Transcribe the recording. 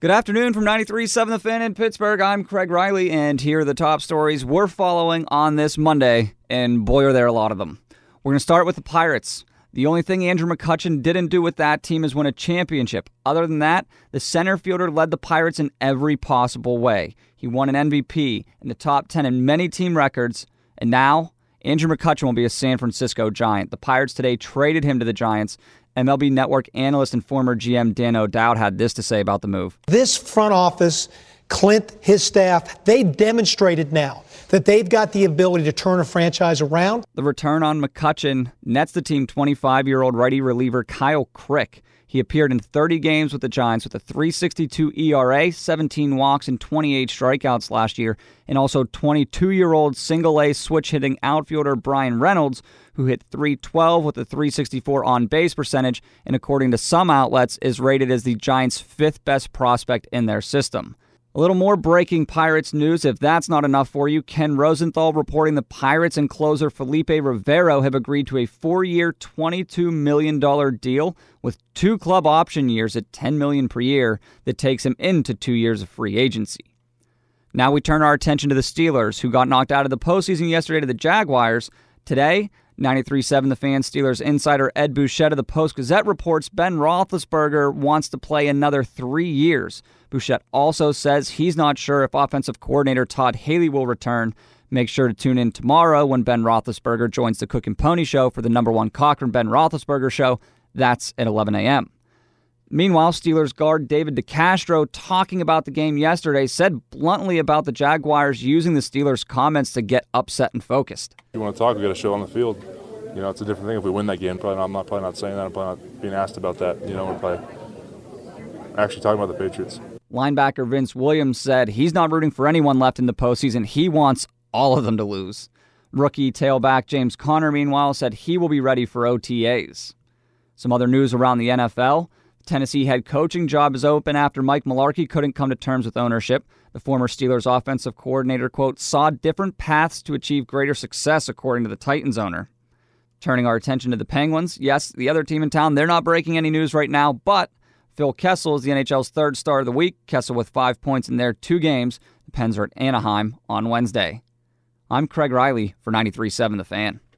Good afternoon from 93.7 The Fan in Pittsburgh. I'm Craig Riley, and here are the top stories we're following on this Monday, and boy, are there a lot of them. We're going to start with the Pirates. The only thing Andrew McCutchen didn't do with that team is win a championship. Other than that, the center fielder led the Pirates in every possible way. He won an MVP in the top 10 in many team records, and now Andrew McCutchen will be a San Francisco Giant. The Pirates today traded him to the Giants, MLB Network analyst and former GM Dan O'Dowd had this to say about the move. This front office, Clint, his staff, they demonstrated now that they've got the ability to turn a franchise around. The return on McCutchen nets the team 25 year old righty reliever Kyle Crick. He appeared in 30 games with the Giants with a 362 ERA, 17 walks, and 28 strikeouts last year, and also 22 year old single A switch hitting outfielder Bryan Reynolds, who hit 312 with a 364 on base percentage, and according to some outlets, is rated as the Giants' fifth best prospect in their system. A little more breaking Pirates news. If that's not enough for you, Ken Rosenthal reporting the Pirates and closer Felipe Rivero have agreed to a four year, $22 million deal with two club option years at 10 million per year that takes him into two years of free agency. Now we turn our attention to the Steelers, who got knocked out of the postseason yesterday to the Jaguars. Today, 93.7 The Fan Steelers insider Ed Bouchette of the Post Gazette reports Ben Roethlisberger wants to play another three years. Bouchette also says he's not sure if offensive coordinator Todd Haley will return. Make sure to tune in tomorrow when Ben Roethlisberger joins the Cook and Pony Show for the number one Cochran Ben Roethlisberger Show. That's at 11 a.m. Meanwhile, Steelers guard David DeCastro, talking about the game yesterday, said bluntly about the Jaguars using the Steelers' comments to get upset and focused. If you want to talk, we got to show on the field. You know, it's a different thing if we win that game. Probably not, I'm not probably not saying that. I'm probably not being asked about that. You know, we're probably actually talking about the Patriots. Linebacker Vince Williams said he's not rooting for anyone left in the postseason. He wants all of them to lose. Rookie tailback James Conner, meanwhile, said he will be ready for OTAs. Some other news around the NFL. Tennessee head coaching job is open after Mike Mularkey couldn't come to terms with ownership. The former Steelers offensive coordinator, quote, saw different paths to achieve greater success, according to the Titans owner. Turning our attention to the Penguins, yes, the other team in town, they're not breaking any news right now, but Phil Kessel is the NHL's third star of the week. Kessel with five points in their two games. The Pens are at Anaheim on Wednesday. I'm Craig Riley for 93.7 The Fan.